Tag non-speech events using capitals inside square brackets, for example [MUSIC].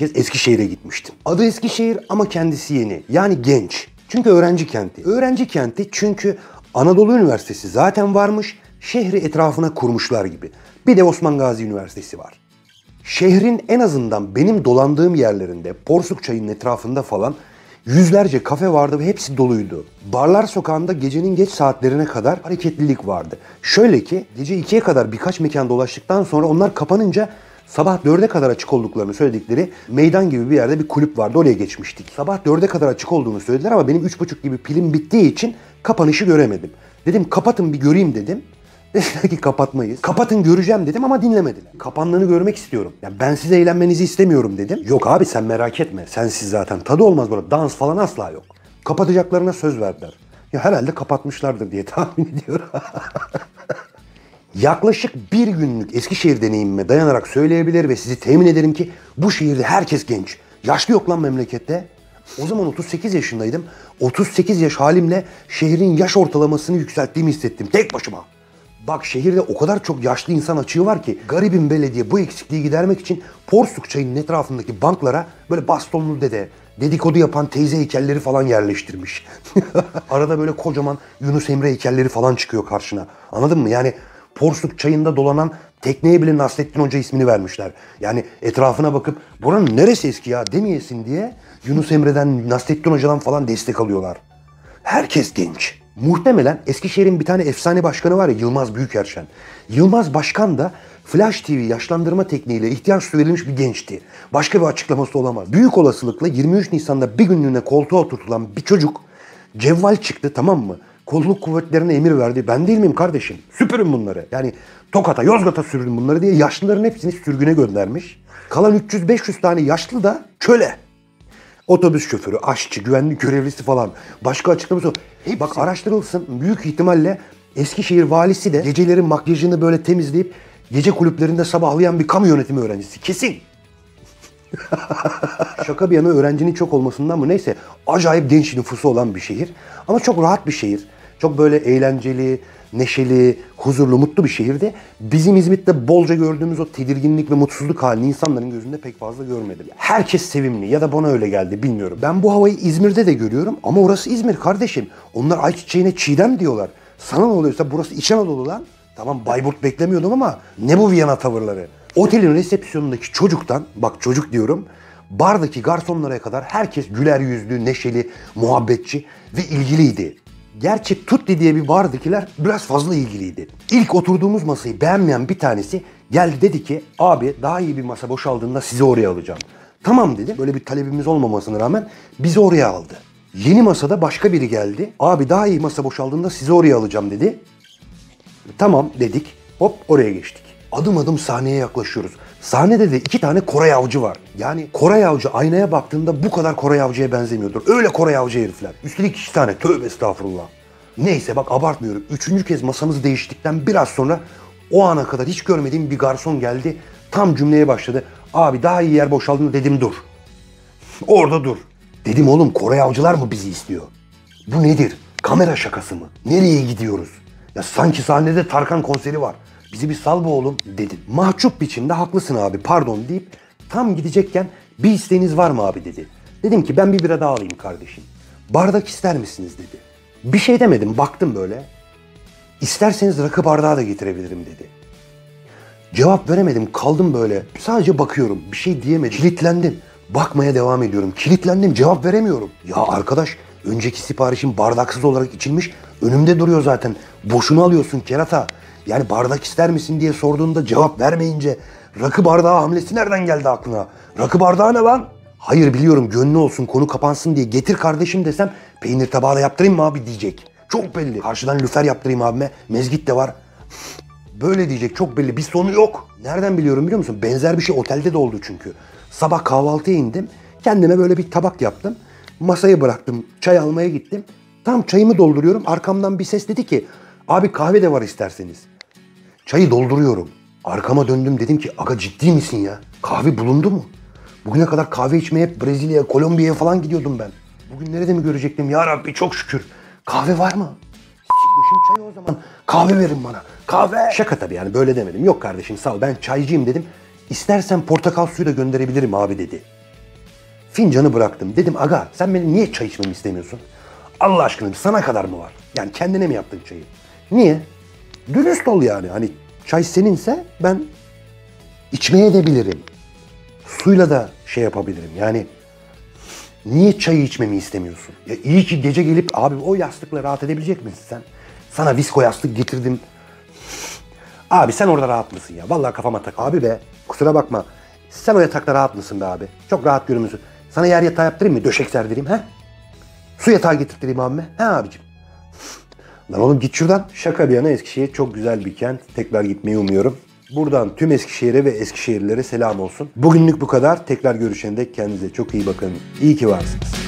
kez Eskişehir'e gitmiştim. Adı Eskişehir ama kendisi yeni. Yani genç. Çünkü öğrenci kenti. Öğrenci kenti çünkü Anadolu Üniversitesi zaten varmış. Şehri etrafına kurmuşlar gibi. Bir de Osman Gazi Üniversitesi var. Şehrin en azından benim dolandığım yerlerinde, Porsuk Çayı'nın etrafında falan yüzlerce kafe vardı ve hepsi doluydu. Barlar sokağında gecenin geç saatlerine kadar hareketlilik vardı. Şöyle ki gece 2'ye kadar birkaç mekan dolaştıktan sonra onlar kapanınca sabah 4'e kadar açık olduklarını söyledikleri meydan gibi bir yerde bir kulüp vardı oraya geçmiştik. Sabah 4'e kadar açık olduğunu söylediler ama benim 3.30 gibi pilim bittiği için kapanışı göremedim. Dedim kapatın bir göreyim dedim. [LAUGHS] Dediler ki kapatmayız. Kapatın göreceğim dedim ama dinlemediler. Kapandığını görmek istiyorum. Yani ben size eğlenmenizi istemiyorum dedim. Yok abi sen merak etme. Sensiz zaten tadı olmaz burada. Dans falan asla yok. Kapatacaklarına söz verdiler. Ya herhalde kapatmışlardır diye tahmin ediyorum. [LAUGHS] Yaklaşık bir günlük Eskişehir deneyimime dayanarak söyleyebilir ve sizi temin ederim ki bu şehirde herkes genç. Yaşlı yok lan memlekette. O zaman 38 yaşındaydım. 38 yaş halimle şehrin yaş ortalamasını yükselttiğimi hissettim tek başıma. Bak şehirde o kadar çok yaşlı insan açığı var ki garibim belediye bu eksikliği gidermek için Porsuk çayının etrafındaki banklara böyle bastonlu dede, dedikodu yapan teyze heykelleri falan yerleştirmiş. [LAUGHS] Arada böyle kocaman Yunus Emre heykelleri falan çıkıyor karşına. Anladın mı? Yani Porsuk çayında dolanan tekneye bile Nasrettin Hoca ismini vermişler. Yani etrafına bakıp buranın neresi eski ya demeyesin diye Yunus Emre'den, Nasrettin Hoca'dan falan destek alıyorlar. Herkes genç. Muhtemelen Eskişehir'in bir tane efsane başkanı var ya Yılmaz Büyükerşen. Yılmaz Başkan da Flash TV yaşlandırma tekniğiyle ihtiyaç verilmiş bir gençti. Başka bir açıklaması olamaz. Büyük olasılıkla 23 Nisan'da bir günlüğüne koltuğa oturtulan bir çocuk cevval çıktı tamam mı? Kolluk kuvvetlerine emir verdi. Ben değil miyim kardeşim? Süpürün bunları. Yani Tokat'a, Yozgat'a sürün bunları diye yaşlıların hepsini sürgüne göndermiş. Kalan 300-500 tane yaşlı da köle. Otobüs şoförü, aşçı, güvenlik görevlisi falan. Başka açıklaması yok. Hey, bak araştırılsın. Büyük ihtimalle Eskişehir valisi de gecelerin makyajını böyle temizleyip gece kulüplerinde sabahlayan bir kamu yönetimi öğrencisi. Kesin. [LAUGHS] Şaka bir yana öğrencinin çok olmasından mı neyse acayip genç nüfusu olan bir şehir. Ama çok rahat bir şehir. Çok böyle eğlenceli, neşeli, huzurlu, mutlu bir şehirde bizim İzmit'te bolca gördüğümüz o tedirginlik ve mutsuzluk halini insanların gözünde pek fazla görmedim. Herkes sevimli ya da bana öyle geldi bilmiyorum. Ben bu havayı İzmir'de de görüyorum ama orası İzmir kardeşim. Onlar ayçiçeğine çiğdem diyorlar. Sana ne oluyorsa burası İç Anadolu lan. Tamam Bayburt beklemiyordum ama ne bu Viyana tavırları? Otelin resepsiyonundaki çocuktan, bak çocuk diyorum, bardaki garsonlara kadar herkes güler yüzlü, neşeli, muhabbetçi ve ilgiliydi. Gerçi Tutti diye bir bardakiler biraz fazla ilgiliydi. İlk oturduğumuz masayı beğenmeyen bir tanesi geldi dedi ki abi daha iyi bir masa boşaldığında sizi oraya alacağım. Tamam dedim. Böyle bir talebimiz olmamasına rağmen bizi oraya aldı. Yeni masada başka biri geldi. Abi daha iyi masa boşaldığında sizi oraya alacağım dedi. Tamam dedik. Hop oraya geçtik. Adım adım sahneye yaklaşıyoruz. Sahnede de iki tane Koray avcı var. Yani Koray avcı aynaya baktığında bu kadar Koray avcıya benzemiyordur. Öyle Koray avcı herifler. Üstelik iki tane. Tövbe estağfurullah. Neyse bak abartmıyorum. Üçüncü kez masamızı değiştikten biraz sonra o ana kadar hiç görmediğim bir garson geldi. Tam cümleye başladı. Abi daha iyi yer boşaldığında dedim dur. Orada dur. Dedim oğlum Koray avcılar mı bizi istiyor? Bu nedir? Kamera şakası mı? Nereye gidiyoruz? Ya sanki sahnede Tarkan konseri var. Bizi bir sal be oğlum dedim. Mahcup biçimde haklısın abi pardon deyip tam gidecekken bir isteğiniz var mı abi dedi. Dedim ki ben bir bira daha alayım kardeşim. Bardak ister misiniz dedi. Bir şey demedim baktım böyle. İsterseniz rakı bardağı da getirebilirim dedi. Cevap veremedim kaldım böyle. Sadece bakıyorum bir şey diyemedim. Kilitlendim. Bakmaya devam ediyorum. Kilitlendim cevap veremiyorum. Ya arkadaş önceki siparişin bardaksız olarak içilmiş önümde duruyor zaten. Boşuna alıyorsun kerata. Yani bardak ister misin diye sorduğunda cevap vermeyince rakı bardağı hamlesi nereden geldi aklına? Rakı bardağı ne lan? Hayır biliyorum gönlü olsun konu kapansın diye getir kardeşim desem peynir tabağı da yaptırayım mı abi diyecek. Çok belli. Karşıdan lüfer yaptırayım abime. Mezgit de var. Böyle diyecek çok belli. Bir sonu yok. Nereden biliyorum biliyor musun? Benzer bir şey otelde de oldu çünkü. Sabah kahvaltıya indim. Kendime böyle bir tabak yaptım. Masayı bıraktım. Çay almaya gittim. Tam çayımı dolduruyorum. Arkamdan bir ses dedi ki abi kahve de var isterseniz. Çayı dolduruyorum. Arkama döndüm dedim ki aga ciddi misin ya? Kahve bulundu mu? Bugüne kadar kahve içmeye hep Brezilya'ya, Kolombiya'ya falan gidiyordum ben. Bugün nerede mi görecektim? Ya Rabbi çok şükür. Kahve var mı? Çıkmışım çay o zaman. Kahve verin bana. Kahve. Şaka tabii yani böyle demedim. Yok kardeşim sağ ol ben çaycıyım dedim. İstersen portakal suyu da gönderebilirim abi dedi. Fincanı bıraktım. Dedim aga sen benim niye çay içmemi istemiyorsun? Allah aşkına sana kadar mı var? Yani kendine mi yaptın çayı? Niye? Dürüst ol yani. Hani çay seninse ben içmeye de bilirim. Suyla da şey yapabilirim. Yani niye çayı içmemi istemiyorsun? Ya iyi ki gece gelip abi o yastıkla rahat edebilecek misin sen? Sana visko yastık getirdim. Abi sen orada rahat mısın ya? Vallahi kafama tak. Abi be kusura bakma. Sen o yatakta rahat mısın be abi? Çok rahat görünüyorsun. Sana yer yatağı yaptırayım mı? Döşek serdireyim he? Su yatağı getirttireyim abime. He abicim? Lan oğlum git şuradan. Şaka bir yana Eskişehir çok güzel bir kent. Tekrar gitmeyi umuyorum. Buradan tüm Eskişehir'e ve Eskişehirlilere selam olsun. Bugünlük bu kadar. Tekrar görüşene dek kendinize çok iyi bakın. İyi ki varsınız.